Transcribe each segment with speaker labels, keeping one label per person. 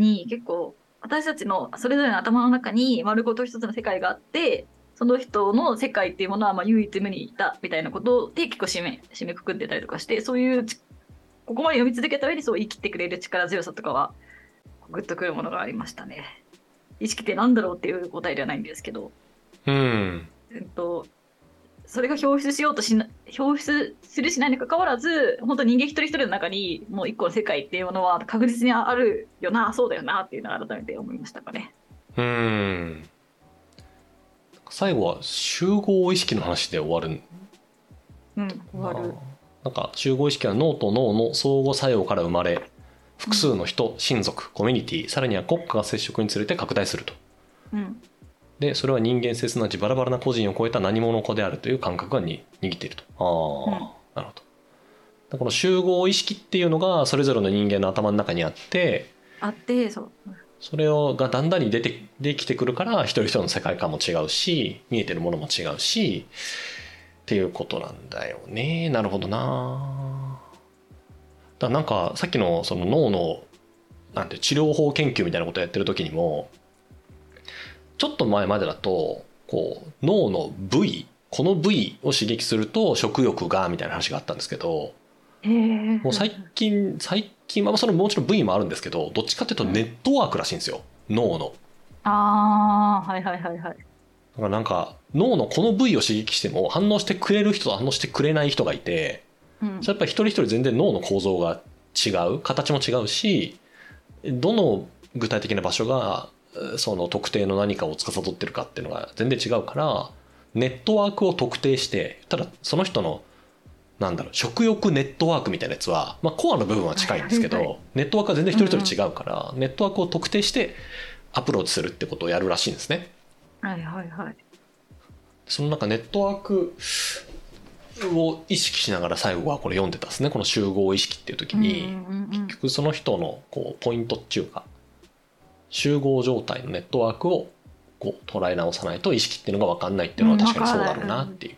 Speaker 1: に結構私たちのそれぞれの頭の中に丸ごと一つの世界があってその人の世界っていうものはまあ唯一無二だみたいなことで結構締め締めくくってたりとかしてそういうここまで読み続けた上にそう生きてくれる力強さとかはグッとくるものがありましたね。意識って何だろうっていう答えではないんですけど。
Speaker 2: うん。
Speaker 1: えっと、それが表出しようとしな、表出するしないにかかわらず、本当人間一人一人の中にもう一個の世界っていうものは確実にあるよな、そうだよなっていうのを改めて思いましたかね。
Speaker 2: うん。最後は集合意識の話で終わる。
Speaker 1: うん、終わる。
Speaker 2: なんか集合意識は脳と脳の相互作用から生まれ複数の人、親族コミュニティさらには国家が接触につれて拡大すると、
Speaker 1: うん、
Speaker 2: でそれは人間性すなわちバラバラな個人を超えた何者子であるという感覚がに握っていると。ああ、うん、なるほど。この集合意識っていうのがそれぞれの人間の頭の中にあって
Speaker 1: あってそう。
Speaker 2: それをがだんだんに出てできてくるから一人一人の世界観も違うし見えてるものも違うしっていうことなんだよね。なるほどな。だなんかさっきのその脳のなんて治療法研究みたいなことをやってる時にもちょっと前までだとこう脳の部位この部位を刺激すると食欲がみたいな話があったんですけどもう最近最近まあそのもちろん部位もあるんですけどどっちかっていうとネットワークらしいんですよ脳の。
Speaker 1: ああはいはいはいはい。だか
Speaker 2: らなんか脳のこの部位を刺激しても反応してくれる人と反応してくれない人がいてうん、やっぱり一人一人全然脳の構造が違う形も違うしどの具体的な場所がその特定の何かを司ってるかっていうのが全然違うからネットワークを特定してただその人のなんだろう食欲ネットワークみたいなやつは、まあ、コアの部分は近いんですけど、ネットワークは全然一人一人違うから、ネットワークを特定してアプローチするってことをやるらしいんですね。
Speaker 1: はいはいはい。
Speaker 2: その中ネットワークを意識しながら最後はこれ読んでたんですねこの集合意識っていう時に、結局その人のこうポイントっていうか集合状態のネットワークをこう捉え直さないと意識っていうのが分かんないっていうのは確かにそうだろうなっていう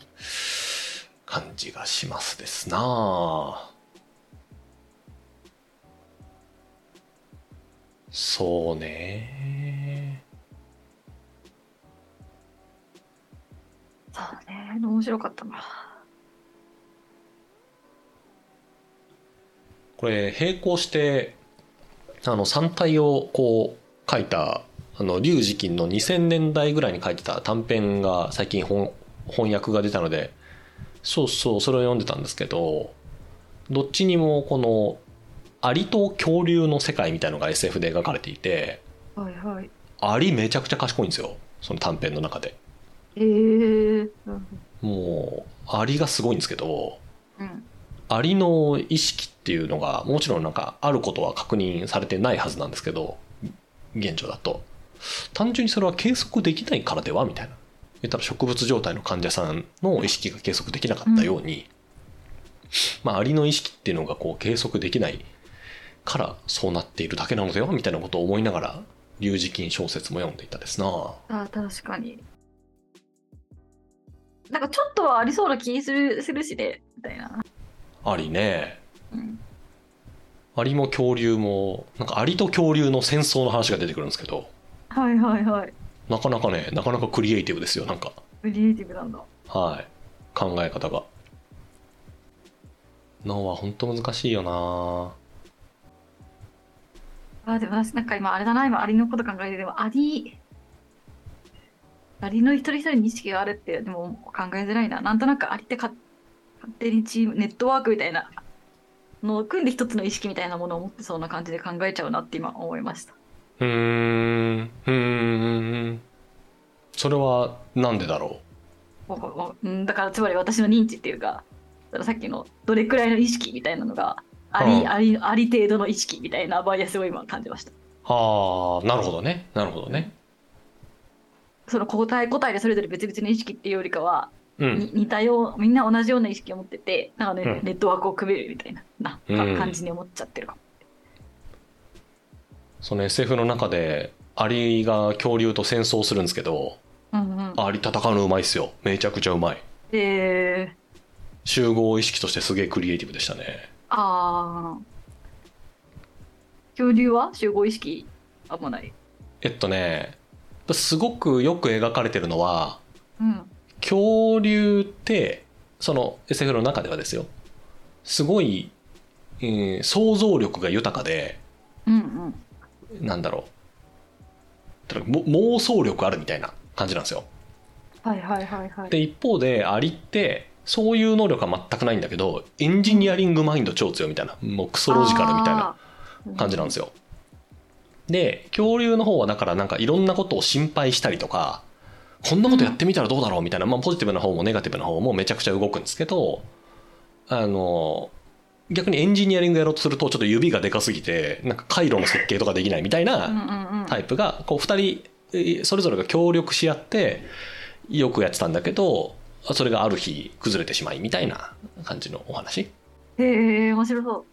Speaker 2: 感じがしますですなそうね。
Speaker 1: そうね。面白かったな。
Speaker 2: これ並行してあの3体をこう書いたあの龍磁金の2000年代ぐらいに書いてた短編が最近翻訳が出たのでそうそうそれを読んでたんですけどどっちにもこのアリと恐竜の世界みたいのが SF で描かれていて、
Speaker 1: はいはい、
Speaker 2: アリめちゃくちゃ賢いんですよその短編の中で。
Speaker 1: えー、
Speaker 2: もうアリがすごいんですけ
Speaker 1: ど、うん、
Speaker 2: アリの意識っていうのがもちろんなんかあることは確認されてないはずなんですけど現状だと。単純にそれは計測できないからではみたいな。言ったら植物状態の患者さんの意識が計測できなかったように、うん、まあアリの意識っていうのがこう計測できないからそうなっているだけなのではみたいなことを思いながら龍磁金小説も読んでいたですな。
Speaker 1: あ確かに。なんかちょっとはありそうな気するするしねみたいな。
Speaker 2: あり
Speaker 1: ね、うん、
Speaker 2: アリも恐竜もなんかアリと恐竜の戦争の話が出てくるんですけど
Speaker 1: はいはいはい。
Speaker 2: なかなかねなかなかクリエイティブですよなんか。
Speaker 1: クリエイティブなんだ。
Speaker 2: はい。考え方が。脳は本当難しいよな。
Speaker 1: あでも私なんか今あれだな今アリのこと考えてでもアリアリの一人一人に意識があるってでも考えづらいな。なんとなくアリって勝手にチームネットワークみたいなのを組んで一つの意識みたいなものを持ってそうな感じで考えちゃうなって今思いました。
Speaker 2: うんうんそれはなんでだろ
Speaker 1: う？だからつまり私の認知っていうかさっきのどれくらいの意識みたいなのがあり、ありあり程度の意識みたいなバイアスを今感じました。
Speaker 2: はあなるほどね。なるほどね。
Speaker 1: その答え答えでそれぞれ別々の意識っていうよりかはうん、似たようみんな同じような意識を持っててなんかね、うん、ネットワークを組めるみたいなな、うん、感じに思っちゃってるかも。
Speaker 2: その SF の中でアリが恐竜と戦争するんですけど、
Speaker 1: うんうん、
Speaker 2: アリ戦うのうまいっすよ。めちゃくちゃうまい。
Speaker 1: えー、
Speaker 2: 集合意識としてすげえクリエイティブでしたね。
Speaker 1: ああ恐竜は？集合意識あんまない？
Speaker 2: えっとねすごくよく描かれてるのは
Speaker 1: うん
Speaker 2: 恐竜ってその SF の中ではですよ。すごい、えー想像力が豊かで
Speaker 1: うんうん。
Speaker 2: なんだろう。妄想力あるみたいな感じなんですよ。
Speaker 1: はいはいはいはい。
Speaker 2: で一方でアリってそういう能力は全くないんだけどエンジニアリングマインド超強いみたいなもうクソロジカルみたいな感じなんですよ。で恐竜の方はだからなんかいろんなことを心配したりとかこんなことやってみたらどうだろうみたいな、まあ、ポジティブな方もネガティブな方もめちゃくちゃ動くんですけどあの逆にエンジニアリングやろうとするとちょっと指がでかすぎてなんか回路の設計とかできないみたい
Speaker 1: うん
Speaker 2: なタイプがこう2人えーそれぞれが協力し合ってよくやってたんだけどそれがある日崩れてしまいみたいな感じのお話。
Speaker 1: へえ面白そ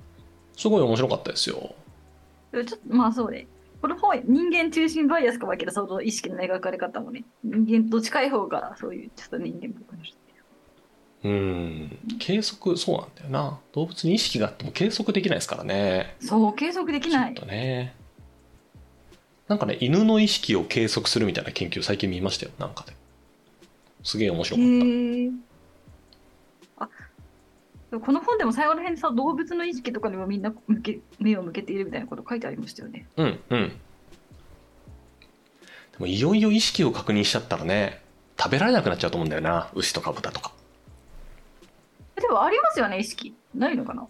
Speaker 2: すごい面白かったですよ。
Speaker 1: うちょっとまあそうねこの本人間中心バイアスかもやけどその意識の描かれ方もね人間と近い方がそういうちょっと人間っぽくなる
Speaker 2: う。ん。計測そうなんだよな。動物に意識があっても計測できないですからね。
Speaker 1: そう計測できない。
Speaker 2: ちょっとね。なんかね犬の意識を計測するみたいな研究最近見ましたよ。なんかで。すげえ面白かった
Speaker 1: この本でも最後の辺でさ動物の意識とかにもみんな向け目を向けているみたいなこと書いてありましたよね。
Speaker 2: うんうん。でもいよいよ意識を確認しちゃったらね食べられなくなっちゃうと思うんだよな牛とか豚とか。
Speaker 1: でもありますよね意識。ないのかな？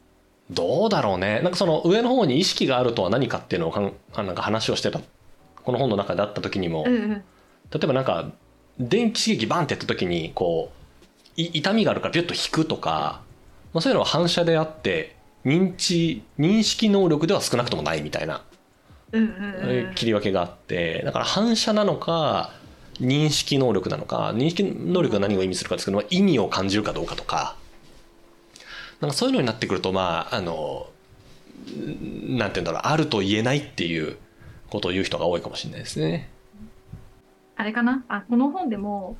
Speaker 2: どうだろうね。なんかその上の方に意識があるとは何かっていうのをかんあなんか話をしてた。この本の中であった時にも、
Speaker 1: うんうん。
Speaker 2: 例えばなんか電気刺激バンってやった時にこうい痛みがあるからピュッと引くとか、まあ、そういうのは反射であって認知認識能力では少なくともないみたいな
Speaker 1: うんうんうん
Speaker 2: 切り分けがあってだから反射なのか認識能力なのか認識能力が何を意味するかですけど、まあ意味を感じるかどうかとかなんかそういうのになってくるとまああのんなんて言うんだろうあると言えないっていうことを言う人が多いかもしれないですね。
Speaker 1: あれかな？あこの本でも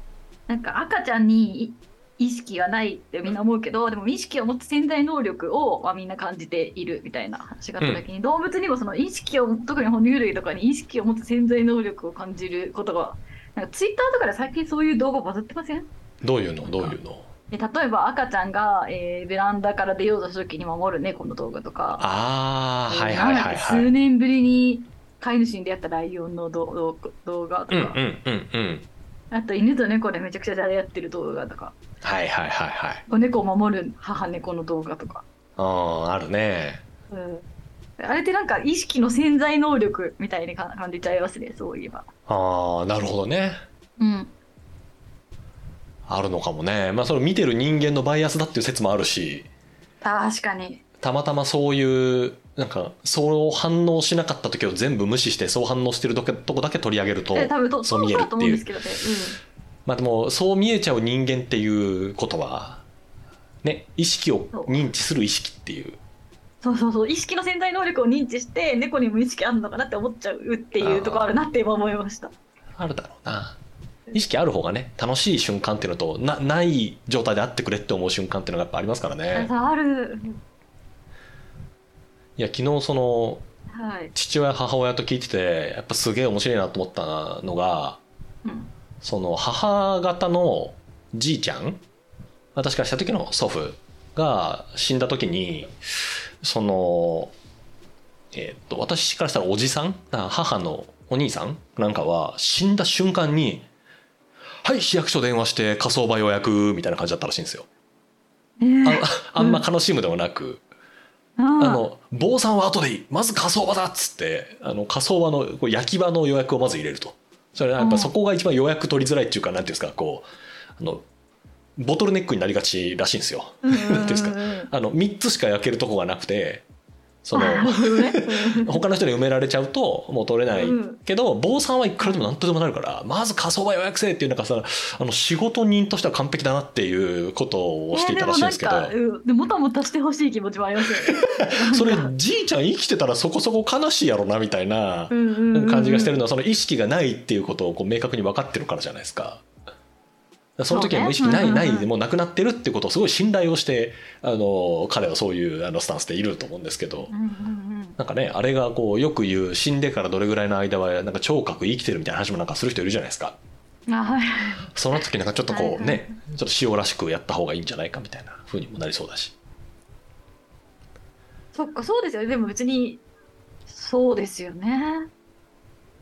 Speaker 1: なんか赤ちゃんにい意識がないってみんな思うけどでも意識を持つ潜在能力を、まあ、みんな感じているみたいな話があった時に、動物にもその意識を特に哺乳類とかに意識を持つ潜在能力を感じることがなんかツイッターとかで最近そういう動画バズってません？
Speaker 2: どういうの？どういうの？
Speaker 1: で例えば赤ちゃんが、えーベランダから出ようとした時に守る猫の動画とか。
Speaker 2: ああはいはいはいはい。
Speaker 1: 数年ぶりに飼い主に出会ったライオンの動画とか、
Speaker 2: うんうんうんうん。
Speaker 1: あと犬と猫でめちゃくちゃじゃれ合ってる動画とか
Speaker 2: はいはいはいはい。
Speaker 1: 子猫を守る母猫の動画とか、
Speaker 2: あああるね。
Speaker 1: うん、あれってなんか意識の潜在能力みたいにか感じちゃいますねそういえば
Speaker 2: ああなるほどね。
Speaker 1: うん
Speaker 2: あるのかもね。まあそれ見てる人間のバイアスだっていう説もあるし。
Speaker 1: 確かに
Speaker 2: たまたまそういうなんかそう反応しなかった時を全部無視してそう反応してるとけとこだけ取り上げると
Speaker 1: え多分と
Speaker 2: そう見えるっ
Speaker 1: と思うん
Speaker 2: いう
Speaker 1: ですけどね、
Speaker 2: まあでもそう見えちゃう人間っていうことはね意識を認知する意識っていう。
Speaker 1: うん、そうそうそう意識の潜在能力を認知して猫にも意識あるのかなって思っちゃうっていうところあるなって今思いました。
Speaker 2: あるだろうな。意識ある方がね楽しい瞬間っていうのとなない状態であってくれって思う瞬間っていうのがやっぱありますからね。
Speaker 1: ある。
Speaker 2: いや昨日その
Speaker 1: はい、
Speaker 2: 父親母親と聞いててやっぱすげえ面白いなと思ったのが
Speaker 1: うん、
Speaker 2: その母方のじいちゃん私からした時の祖父が死んだ時にそのえっと私からしたらおじさん母のお兄さんなんかは死んだ瞬間に「はい市役所電話して火葬場予約」みたいな感じだったらしいんですよ。
Speaker 1: えー、
Speaker 2: ああんま悲しむでもなく、
Speaker 1: あ
Speaker 2: あ
Speaker 1: ー。
Speaker 2: の坊さんは後でいい。まず火葬場だっつってあの火葬場のこう焼き場の予約をまず入れるとそれはやっぱそこが一番予約取りづらいっていうかなんていうんですかこうあのボトルネックになりがちらしいんですよ。ていうんですか。あの3つしか焼けるとこがなくてその 他の人に埋められちゃうともう取れない。
Speaker 1: うん。
Speaker 2: けど坊さんはいくらでも何とでもなるからまず火葬場予約せえっていうなんかさあの仕事人としては完璧だなっていうことをしていたらしいんですけど。
Speaker 1: えーでもたもたしてほしい気持ちもありますよね。
Speaker 2: それじいちゃん生きてたらそこそこ悲しいやろなみたいな感じがしてるのはその意識がないっていうことをこう明確に分かってるからじゃないですか。その時はもう意識ないないでもうなくなってるってことをすごい信頼をしてあの彼はそういうあのスタンスでいると思うんですけどなんかねあれがこうよく言う死んでからどれぐらいの間はなんか聴覚生きてるみたいな話もなんかする人いるじゃないですか。その時なんかちょっとこうねちょっと塩らしくやった方がいいんじゃないかみたいな風にもなりそうだし。
Speaker 1: そっかそうですよね。でも別にそうですよね、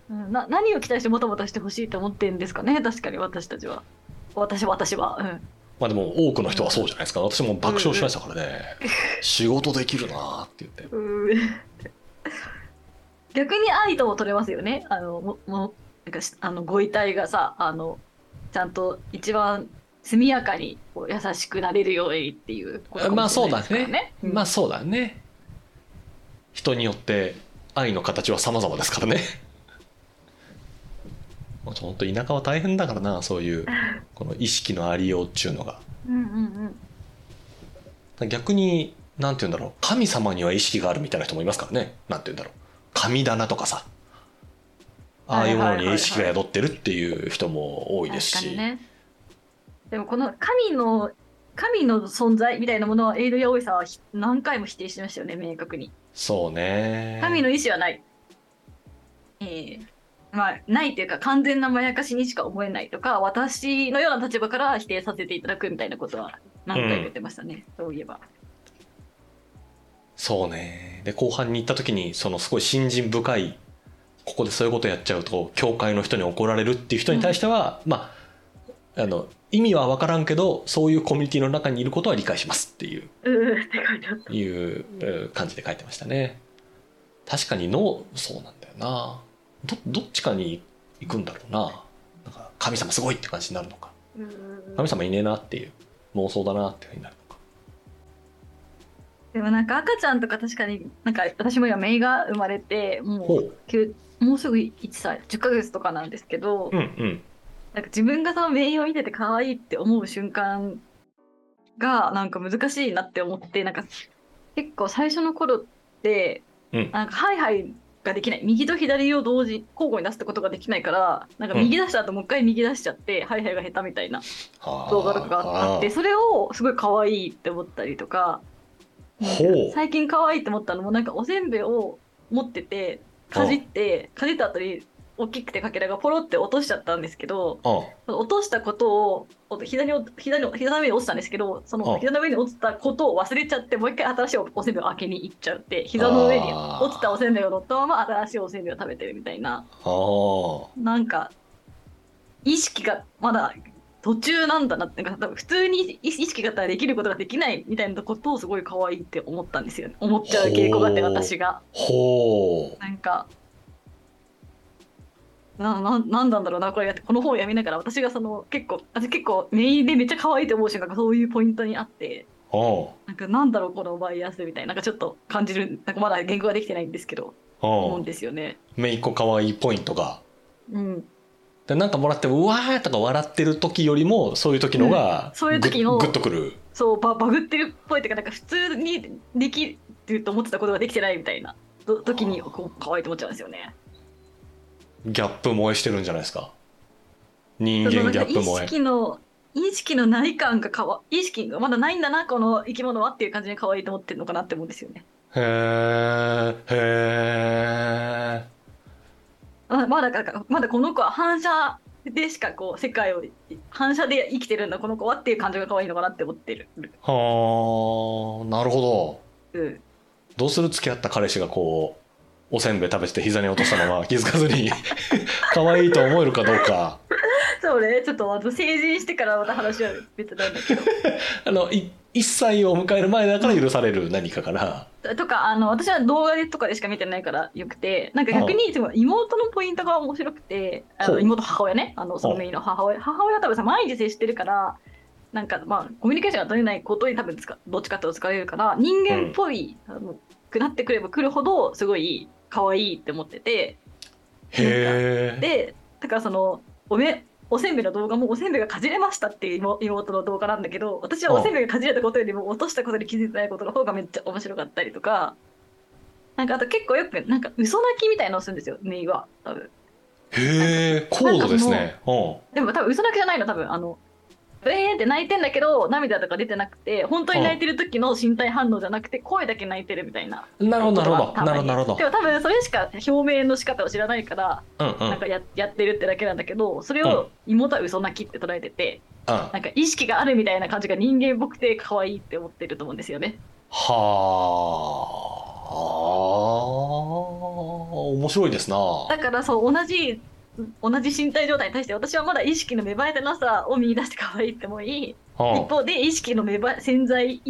Speaker 1: うん、な何を期待してもたもたしてほしいと思ってんですかね確かに私たちは私は私は。うん。
Speaker 2: まあでも多くの人はそうじゃないですか。私も爆笑しましたからね。仕事できるなーって言って。
Speaker 1: 逆に愛とも取れますよね。あの、も、も、なんかし、あの、ご遺体がさ、あの、ちゃんと一番速やかにこう優しくなれるようにっていうことかも
Speaker 2: まあそうだね。
Speaker 1: うん。
Speaker 2: まあそうだね。人によって愛の形は様々ですからね本当田舎は大変だからなそういうこの意識のありようっちゅうのが
Speaker 1: うんうんうん。
Speaker 2: 逆になんて言うんだろう神様には意識があるみたいな人もいますからねなんて言うんだろう神棚とかさああいうものに意識が宿ってるっていう人も多いですし、
Speaker 1: ね。でもこの神の、神の存在みたいなものはエイドやオイさんはひ何回も否定してましたよね、明確に。
Speaker 2: そうね
Speaker 1: 神の意志はない。えーまあ、ないというか完全なまやかしにしか思えないとか私のような立場から否定させていただくみたいなことは何回も言ってましたね、そういえば。
Speaker 2: そうね。で後半に行った時にそのすごい信心深いここでそういうことやっちゃうと教会の人に怒られるっていう人に対しては、まああの意味は分からんけどそういうコミュニティの中にいることは理解しますっていう。
Speaker 1: い
Speaker 2: うえー感じで書いてましたね。確かに脳そうなんだよなどどっちかに行くんだろうな。なんか神様すごいって感じになるのか。神様いねえなっていう妄想だなってになるのか。
Speaker 1: でもなんか赤ちゃんとか確かになんか私も今姪が生まれても
Speaker 2: ほ
Speaker 1: う。もうすぐ1歳10ヶ月とかなんですけど、
Speaker 2: ううんうん。
Speaker 1: なんか自分がその姪を見てて可愛いって思う瞬間がなんか難しいなって思ってなんか結構最初の頃って、
Speaker 2: うん。
Speaker 1: なんかハイハイができない。右と左を同時交互に出すってことができないからなんか右出した後もう一回右出しちゃって、ハイハイが下手みたいな動画とかがあってそれをすごい可愛いって思ったりとか最近可愛いって思ったのもなんかおせんべいを持っててかじってかじった後に大きくてかけらがポロって落としちゃったんですけど
Speaker 2: うん
Speaker 1: 落としたことをお膝に膝に膝の上に落ちたんですけどその
Speaker 2: あ
Speaker 1: 膝の上に落ちたことを忘れちゃってもう一回新しいおせんべいを開けに行っちゃうって膝の上に落ちたおせんべいを乗ったまま新しいおせんべいを食べてるみたいな。なんか意識がまだ途中なんだなってなんか普通に意識があったらできることができないみたいなことをすごい可愛いって思ったんですよね。思っちゃう傾向があって私が。
Speaker 2: ほう。
Speaker 1: なんかなななんなんだろうなこれやってこの本を読みながら私がその結構私結構メインでめっちゃ可愛いと思う瞬間がそういうポイントにあって
Speaker 2: うん
Speaker 1: なんかなんだろうこのバイアスみたいななんかちょっと感じるなんかまだ言語ができてないんですけど思うん
Speaker 2: うん
Speaker 1: ですよね。
Speaker 2: めいっ子かわいいポイントが。
Speaker 1: うん、
Speaker 2: でなんかもらってうわーとか笑ってる時よりもそういう時のが、
Speaker 1: うん。そういう時の
Speaker 2: グッとくる。
Speaker 1: そうババグってるっぽいっていうかなんか普通にできると思ってたことができてないみたいなと時にこう可愛いと思っちゃうんですよね。
Speaker 2: ギャップ萌えしてるんじゃないですか。人間ギャップ萌え。
Speaker 1: 識の意識のない感がかわ意識がまだないんだなこの生き物はっていう感じに可愛いと思ってるのかなって思うんですよね。
Speaker 2: へーへ
Speaker 1: まだまだかまだこの子は反射でしかこう世界を反射で生きてるんだこの子はっていう感じが可愛いのかなって思ってる。
Speaker 2: ーはあなるほど。
Speaker 1: うん。
Speaker 2: どうする？付き合った彼氏がこうおせんべい食べてて膝に落としたまま気づかずに 可愛いと思えるかどうか。
Speaker 1: そうね。ちょっとあと成人してからまた話は別なんだけど。
Speaker 2: あのい1歳を迎える前だから許される何かから
Speaker 1: とかあの私は動画でとかでしか見てないからよくてなんか逆にでも妹のポイントが面白くてあの妹母親ね。あのそのメインの母親。母親は多分さ毎日接してるからなんかまあコミュニケーションが取れないことに多分どっちかっていうと疲れるから人間っぽい、あのくなってくればくるほどすごい可愛いって思ってて。
Speaker 2: へえ
Speaker 1: でだからそのおめおせんべいの動画もおせんべいがかじれましたっていう妹妹の動画なんだけど私はおせんべいがかじれたことよりも落としたことで気づいてないことの方がめっちゃ面白かったりとか。なんかあと結構よくなんか嘘泣きみたいなのをするんですよネイは多分。
Speaker 2: へえ高度ですね。うん。
Speaker 1: でも多分嘘泣きじゃないの多分。あのえーって泣いてんだけど涙とか出てなくて本当に泣いてる時の身体反応じゃなくて声だけ泣いてるみたいな。
Speaker 2: なるほどなるほど。なるほど
Speaker 1: でも多分それしか表明の仕方を知らないから、
Speaker 2: うんうん。
Speaker 1: なんかややってるってだけなんだけどそれを妹は嘘泣きって捉えてて、
Speaker 2: うん。
Speaker 1: なんか意識があるみたいな感じが人間っぽくて可愛いって思ってると思うんですよね。
Speaker 2: はあ。面白いですな。
Speaker 1: だからそう同じ同じ身体状態に対して私はまだ意識の芽生えてなさを見出して可愛いって思い、
Speaker 2: うん
Speaker 1: 一方で意識の芽生え潜在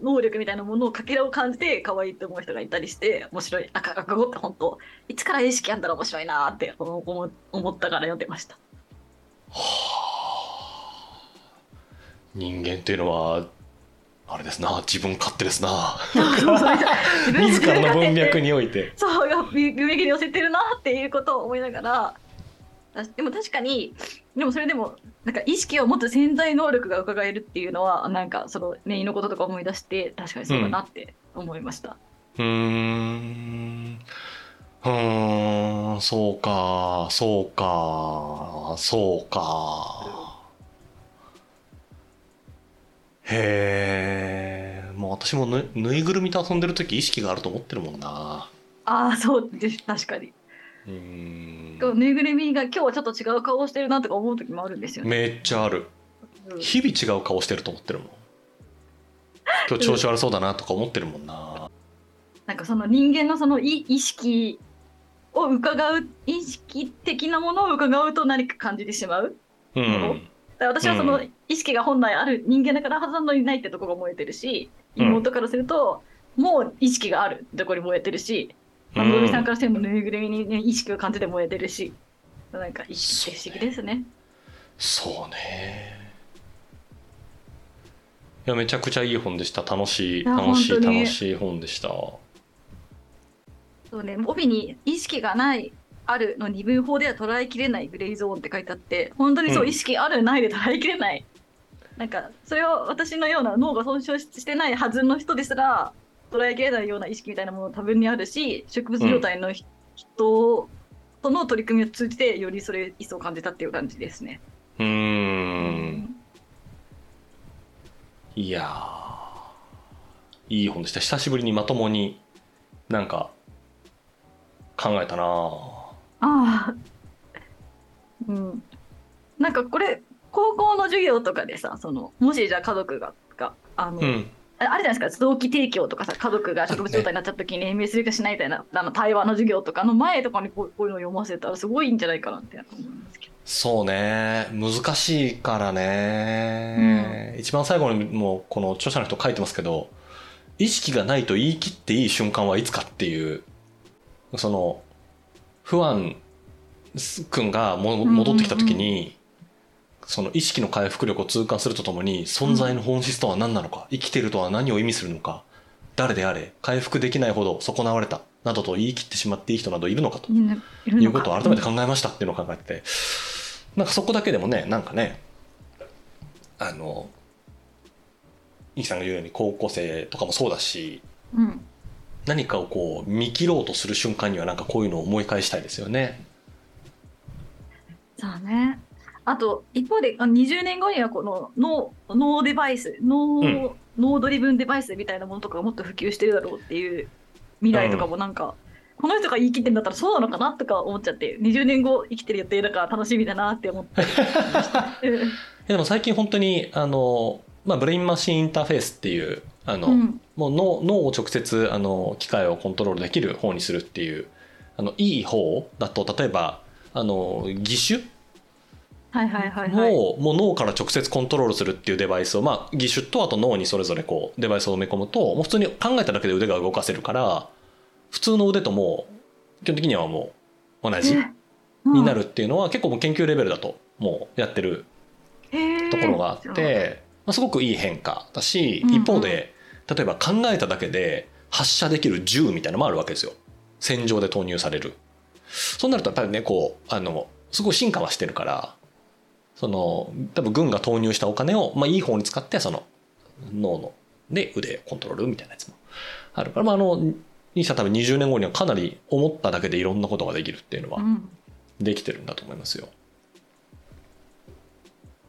Speaker 1: 能力みたいなものをかけらを感じて可愛いって思う人がいたりして面白い。赤子って本当。いつから意識あんだら面白いなーって思ったから読んでました。
Speaker 2: 人間っていうのはあれですな。自分勝手ですな。自らの文脈
Speaker 1: に
Speaker 2: において。
Speaker 1: そうが文脈に寄せてるなっていうことを思いながらだでも確かにでもそれでもなんか意識を持つ潜在能力が伺えるっていうのはなんかそのメインのこととか思い出して確かにそうだなって思いました。
Speaker 2: うーん。うーんそうかそうかそうか。へえもう私もぬぬいぐるみと遊んでる時意識があると思ってるもんな。
Speaker 1: ああそうです。確かに。
Speaker 2: うー。ん
Speaker 1: ぬいぐるみが今日はちょっと違う顔をしてるなとか思う時もあるんですよね。
Speaker 2: めっちゃある。
Speaker 1: うん。
Speaker 2: 日々違う顔してると思ってるもん。今日調子悪そうだなとか思ってるもんな。
Speaker 1: なんかその人間のその意意識を伺う意識的なものを伺うと何か感じてしまう。
Speaker 2: うん。
Speaker 1: 私はその意識が本来ある人間だからはずなのにないってとこが燃えてるし、
Speaker 2: うん。
Speaker 1: 妹からするともう意識があるってとこに燃えてるし、まあ、
Speaker 2: うん
Speaker 1: のぞみさん。からしてもぬいぐるみに、ね、意識を感じて燃えてるし。なんか意識って不思議ですね。
Speaker 2: そうね。いやめちゃくちゃいい本でした。楽しい楽しい楽しい本でした。
Speaker 1: そうね、帯に意識がないあるの二分法では捉えきれないグレーゾーンって書いてあって本当にそう、
Speaker 2: うん。
Speaker 1: 意識あるないで捉えきれない。なんかそれを私のような脳が損傷してないはずの人ですら捉えきれないような意識みたいなもの多分にあるし植物状態のひ、人との取り組みを通じてよりそれ一層感じたっていう感じですね。
Speaker 2: うー
Speaker 1: うん。
Speaker 2: いやー。いい本でした。久しぶりにまともになんか考えたな
Speaker 1: ああうん。なんかこれ高校の授業とかでさそのもしじゃあ家族ががあの、
Speaker 2: うん
Speaker 1: ああるじゃないですか。臓器提供とかさ家族が植物状態になっちゃった時に延命するかしないみたいなあの対話の授業とかの前とかにこうこういうのを読ませたらすごいいいんじゃないかなって思うんですけど。
Speaker 2: そうね。難しいからね、一番最後にもうこの著者の人書いてますけど意識がないと言い切っていい瞬間はいつかっていうその不安君がも戻ってきた時に、その意識の回復力を痛感するとともに存在の本質とは何なのか、生きているとは何を意味するのか誰であれ回復できないほど損なわれたなどと言い切ってしまっていい人などいるのかと。
Speaker 1: い
Speaker 2: うことを改めて考えましたっていうのを考えてて。なんかそこだけでもねなんかねあのイキさんが言うように高校生とかもそうだし
Speaker 1: うん。
Speaker 2: 何かをこう見切ろうとする瞬間にはなんかこういうのを思い返したいですよね。
Speaker 1: そうねあと一方であの20年後にはこの脳脳デバイス脳,、
Speaker 2: うん。
Speaker 1: 脳ドリブンデバイスみたいなものとかがもっと普及してるだろうっていう未来とかもなんか、この人が言い切ってんだったらそうなのかなとか思っちゃって20年後生きてる予定だから楽しみだなって思って。
Speaker 2: でも最近本当にあの、まあ、ブレインマシンインターフェースっていうあの、
Speaker 1: うん。
Speaker 2: もう脳脳を直接あの機械をコントロールできる方にするっていうあのいい方だと例えばあの義手
Speaker 1: はいはいはいはい。
Speaker 2: をもう脳から直接コントロールするっていうデバイスを、まあ、義手とあと脳にそれぞれこうデバイスを埋め込むともう普通に考えただけで腕が動かせるから普通の腕ともう基本的にはもう同じになるっていうのは結構もう研究レベルだともうやってるところがあって、まあ、すごくいい変化だし一方で例えば考えただけで発射できる銃みたいなのもあるわけですよ。戦場で投入される。そうなるとやっぱりねこうあのすごい進化はしてるからその多分軍が投入したお金を、まあ、いい方に使ってその脳ので腕をコントロールみたいなやつもあるから、まあ、あの西さん多分20年後にはかなり思っただけでいろんなことができるっていうのは
Speaker 1: うん
Speaker 2: できてるんだと思いますよ。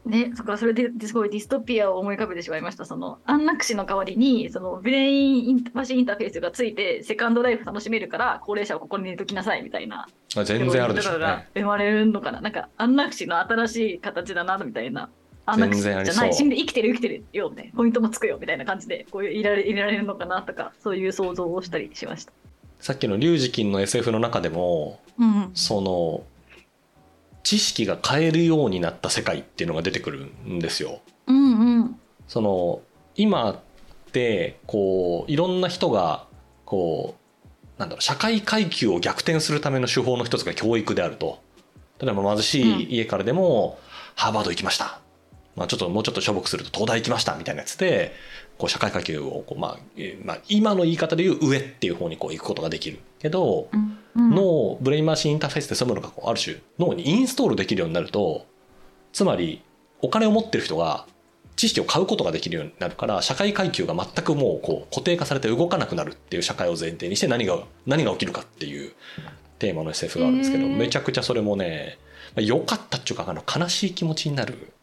Speaker 1: ね、そっかそれですごいディストピアを思い浮かべてしまいました。その安楽死の代わりにそのブレインインマシンインターフェースがついてセカンドライフ楽しめるから高齢者はここに寝ときなさいみたいな。
Speaker 2: あ全然あるでしょう
Speaker 1: が
Speaker 2: ね
Speaker 1: 生まれるのかな。なんか安楽死の新しい形だなみたいな。安楽死じゃ
Speaker 2: 全然ありそう
Speaker 1: ない死んで生きてる生きてるよね。ポイントもつくよみたいな感じでこういういられいられるのかなとかそういう想像をしたりしました。
Speaker 2: さっきの龍磁金の SF の中でも
Speaker 1: うん。
Speaker 2: その知識が変えるようになった世界っていうのが出てくるんですよ。
Speaker 1: うんうん。
Speaker 2: その今ってこういろんな人がこうなんだろう社会階級を逆転するための手法の一つが教育であると例えば貧しい家からでも、ハーバード行きました、まあ、ちょっともうちょっとしょぼくすると東大行きましたみたいなやつでこう社会階級をこう、まあえーまあ、今の言い方で言う上っていう方にこう行くことができるけど、脳ブレインマシンインターフェースってそういうものがこうある種脳にインストールできるようになるとつまりお金を持ってる人が知識を買うことができるようになるから社会階級が全くもうこう固定化されて動かなくなるっていう社会を前提にして何が何が起きるかっていうテーマの SF があるんですけどめちゃくちゃそれもねまあ良かったっていうかあの悲しい気持ちになる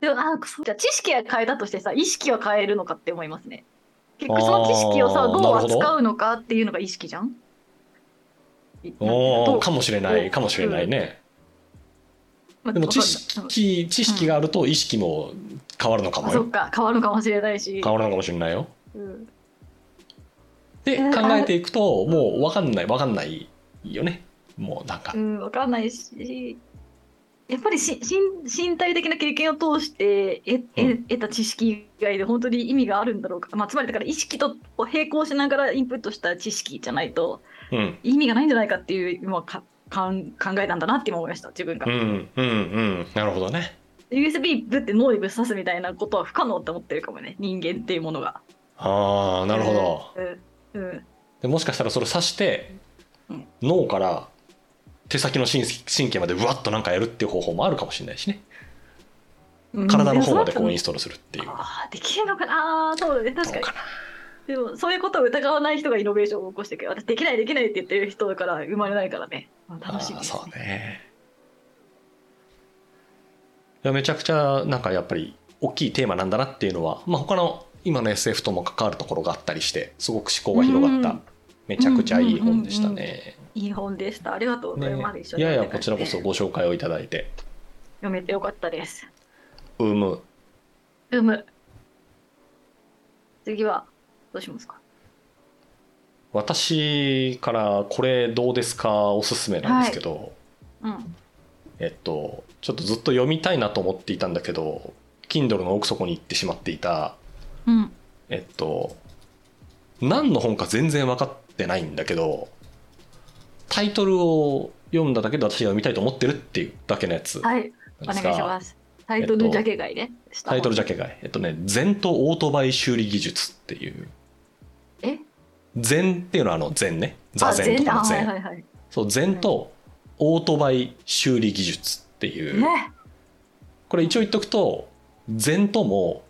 Speaker 1: でもあそう。じゃあ知識は変えたとしてさ意識は変えるのかって思いますね。結局その知識をさど。う扱うのかっていうのが意識じゃん？
Speaker 2: おかもしれないかもしれないね。
Speaker 1: まあ
Speaker 2: でも知識知識があると意識も変わるのかもよ。
Speaker 1: あそっか。変わるかもしれないし。
Speaker 2: 変わるのかもしれないよ。
Speaker 1: うん。
Speaker 2: で
Speaker 1: えー
Speaker 2: 考えていくともう分かんない分かんないよね。もうなんか。
Speaker 1: うん、わかんないし、やっぱりし身身体的な経験を通して得た知識以外で本当に意味があるんだろうか、まあ、つまりだから意識と並行しながらインプットした知識じゃないと
Speaker 2: うん。
Speaker 1: 意味がないんじゃないかっていう今かかん考えたんだなって今思いました自分が。
Speaker 2: う。んうんうん。なるほどね。
Speaker 1: USB ぶって脳にぶっ刺すみたいなことは不可能って思ってるかもね人間っていうものが。
Speaker 2: ああなるほど、
Speaker 1: うんうん。
Speaker 2: でもしかしたらそれを刺して
Speaker 1: うん。
Speaker 2: 脳から手先の神神経までうわっとなんかやるっていう方法もあるかもしれないしね。
Speaker 1: うん。
Speaker 2: 体の方までこ
Speaker 1: も
Speaker 2: うインストールするっていう。
Speaker 1: あーできるのかなあー。そうだね確かに。でもそういうことを疑わない人がイノベーションを起こしていく私できないできないって言ってる人だから生まれないからね、まあ、楽しみです、
Speaker 2: あーそうね。いやめちゃくちゃなんかやっぱり大きいテーマなんだなっていうのは、まあ、他の今の SF とも関わるところがあったりしてすごく思考が広がった、
Speaker 1: うん
Speaker 2: めちゃくちゃいい本でしたね。
Speaker 1: いい本でした。ありがとうござい
Speaker 2: ね
Speaker 1: ます、一緒
Speaker 2: いやいやこちらこそご紹介をいただいて。
Speaker 1: 読めてよかったです。
Speaker 2: うむ。
Speaker 1: うむ。次はどうしますか？
Speaker 2: 私からこれどうですかおすすめなんですけど、
Speaker 1: うん。
Speaker 2: えっとちょっとずっと読みたいなと思っていたんだけど Kindle の奥底に行ってしまっていた。
Speaker 1: うん。
Speaker 2: えっと何の本か全然分かってないんだけどタイトルを読んだだけで私が読みたいと思ってるっていうだけのやつ。な
Speaker 1: はいお願いします。タイトルジャケ買いね、した
Speaker 2: タイトルジャケ買い。えっとね「禅とオートバイ修理技術」っていう。
Speaker 1: え？
Speaker 2: 禅っていうのはあの禅ね。座
Speaker 1: あ
Speaker 2: 禅とかの禅
Speaker 1: はいはい
Speaker 2: そう禅とオートバイ修理技術っていう、
Speaker 1: ね。
Speaker 2: これ一応言っとくと禅とも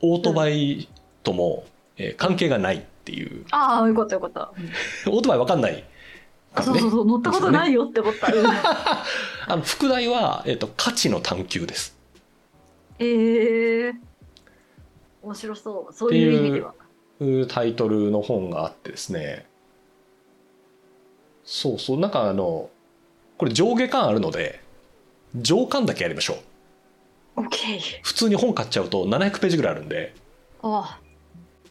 Speaker 2: オートバイとも、えー関係がないっていう。
Speaker 1: ああよかったよかった、
Speaker 2: オートバイわかんない。
Speaker 1: あそうそうそう乗ったことないよって思った、うん
Speaker 2: あの副題は、えっと価値の探求です。
Speaker 1: えー、面白そう。そういう意味では。
Speaker 2: いうタイトルの本があってですね。そうそう。なんかあのこれ上下巻あるので上巻だけやりましょう。
Speaker 1: OK
Speaker 2: 普通に本買っちゃうと700ページぐらいあるんで。
Speaker 1: あ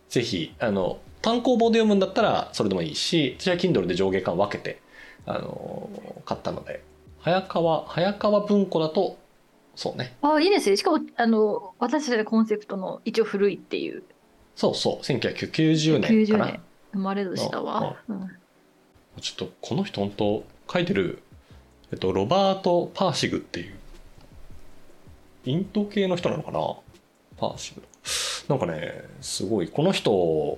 Speaker 2: ぜひあの単行本で読むんだったらそれでもいいし私は Kindle で上下巻分けてあの買ったので。早川早川文庫だとそうね。
Speaker 1: あいいですね。しかもあの私たちのコンセプトの一応古いっていう。
Speaker 2: そうそう。1990年か
Speaker 1: 90
Speaker 2: な
Speaker 1: 年。生まれ年だわ、うん。
Speaker 2: ちょっとこの人本当書いてる、えっと、ロバート・パーシグっていうインド系の人なのかな？パーシグ。なんかねすごい。この人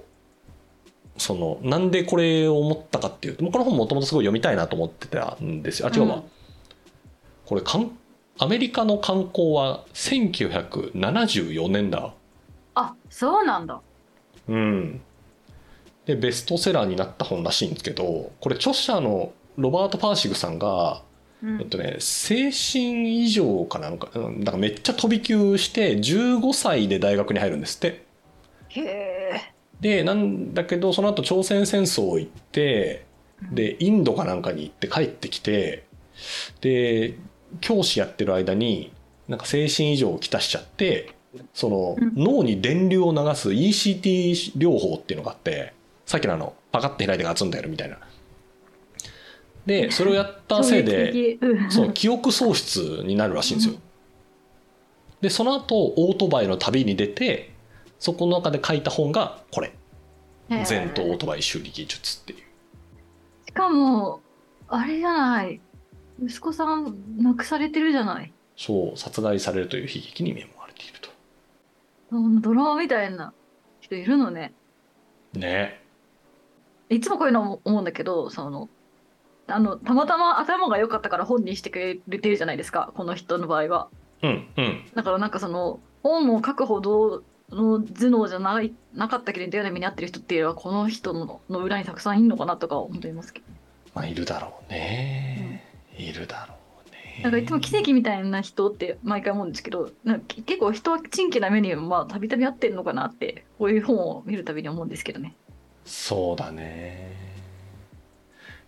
Speaker 2: そのなんでこれを思ったかっていうとこの本もともとすごい読みたいなと思ってたんですよ。あ違うわ、
Speaker 1: うん
Speaker 2: これかんアメリカの観光は1974年だ。
Speaker 1: あそうなんだ。
Speaker 2: うん、でベストセラーになった本らしいんですけどこれ著者のロバート・パーシグさんが
Speaker 1: うん。
Speaker 2: えっとね、精神異常かなんか、うんだからめっちゃ飛び級して15歳で大学に入るんですって。
Speaker 1: へえ。
Speaker 2: で、なんだけど、その後朝鮮戦争行って、で、インドかなんかに行って帰ってきて、で、教師やってる間に、なんか精神異常をきたしちゃって、その
Speaker 1: うん
Speaker 2: 脳に電流を流す ECT 療法っていうのがあって、さっきのあの、パカッて開いてガツンとやるみたいな。で、それをやったせいで、そう、記憶喪失になるらしいんですよ。で、その後、オートバイの旅に出て、そこの中で書いた本がこれ。全頭オートバイ修理技術っていう。
Speaker 1: しかも、あれじゃない。息子さん亡くされてるじゃない。
Speaker 2: そう、殺害されるという悲劇に見舞われていると。
Speaker 1: ドラマみたいな人いるのね。
Speaker 2: ね。
Speaker 1: いつもこういうの思うんだけど、その、あの、たまたま頭が良かったから本にしてくれてるじゃないですか、この人の場合は。
Speaker 2: うん、うん。
Speaker 1: だからなんかその、本を書くほどの頭脳じゃないなかったけど似たような目に遭ってる人っていうのは、この人のの裏にたくさんいるのかなとか思いますけど。
Speaker 2: まあ、いるだろうね。いるだろうね。
Speaker 1: なんかいつも奇跡みたいな人って毎回思うんですけど、なんか結構人は珍奇な目にまあたびたび遭ってるのかなって、こういう本を見るたびに思うんですけどね。
Speaker 2: そうだね。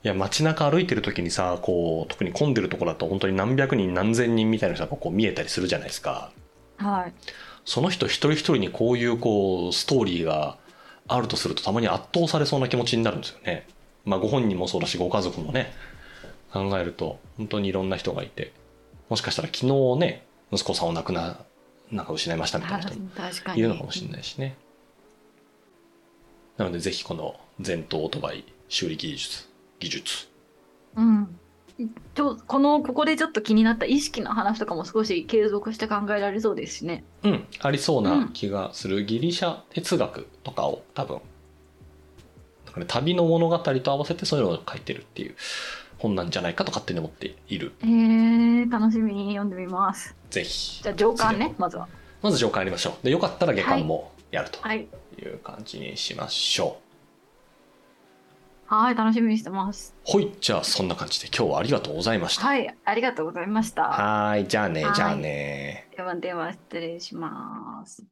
Speaker 2: いや、街中歩いてる時にさ、こう、特に混んでるところだと本当に何百人何千人みたいな人がこう見えたりするじゃないですか。
Speaker 1: はい。
Speaker 2: その人一人一人にこういうこう、ストーリーがあるとするとたまに圧倒されそうな気持ちになるんですよね。まあご本人もそうだし、ご家族もね、考えると本当にいろんな人がいて、もしかしたら昨日ね、息子さんを亡くな、なんか失いましたみたいな人も。いるのかもしれないしね。なのでぜひこの全頭オートバイ修理技術、技術。
Speaker 1: うん。ちょこのここでちょっと気になった意識の話とかも少し継続して考えられそうですしね。
Speaker 2: うん、ありそうな気がするギリシャ哲学とかを多分、だから旅の物語と合わせてそういうのを書いてるっていう本なんじゃないかと勝手に思っている。
Speaker 1: えー、楽しみに読んでみます。
Speaker 2: ぜひ。
Speaker 1: じゃあ上巻ねまずは。
Speaker 2: まず上巻やりましょう。で、よかったら下巻もやると
Speaker 1: はい。
Speaker 2: いう感じにしましょ
Speaker 1: はい、楽しみにしてます。
Speaker 2: う。ほい、じゃあそんな感じで今日はありがとうございました。
Speaker 1: はい、ありがとうございました。
Speaker 2: はーい、じゃあね
Speaker 1: は、い
Speaker 2: じゃあね。
Speaker 1: ではでは失礼します。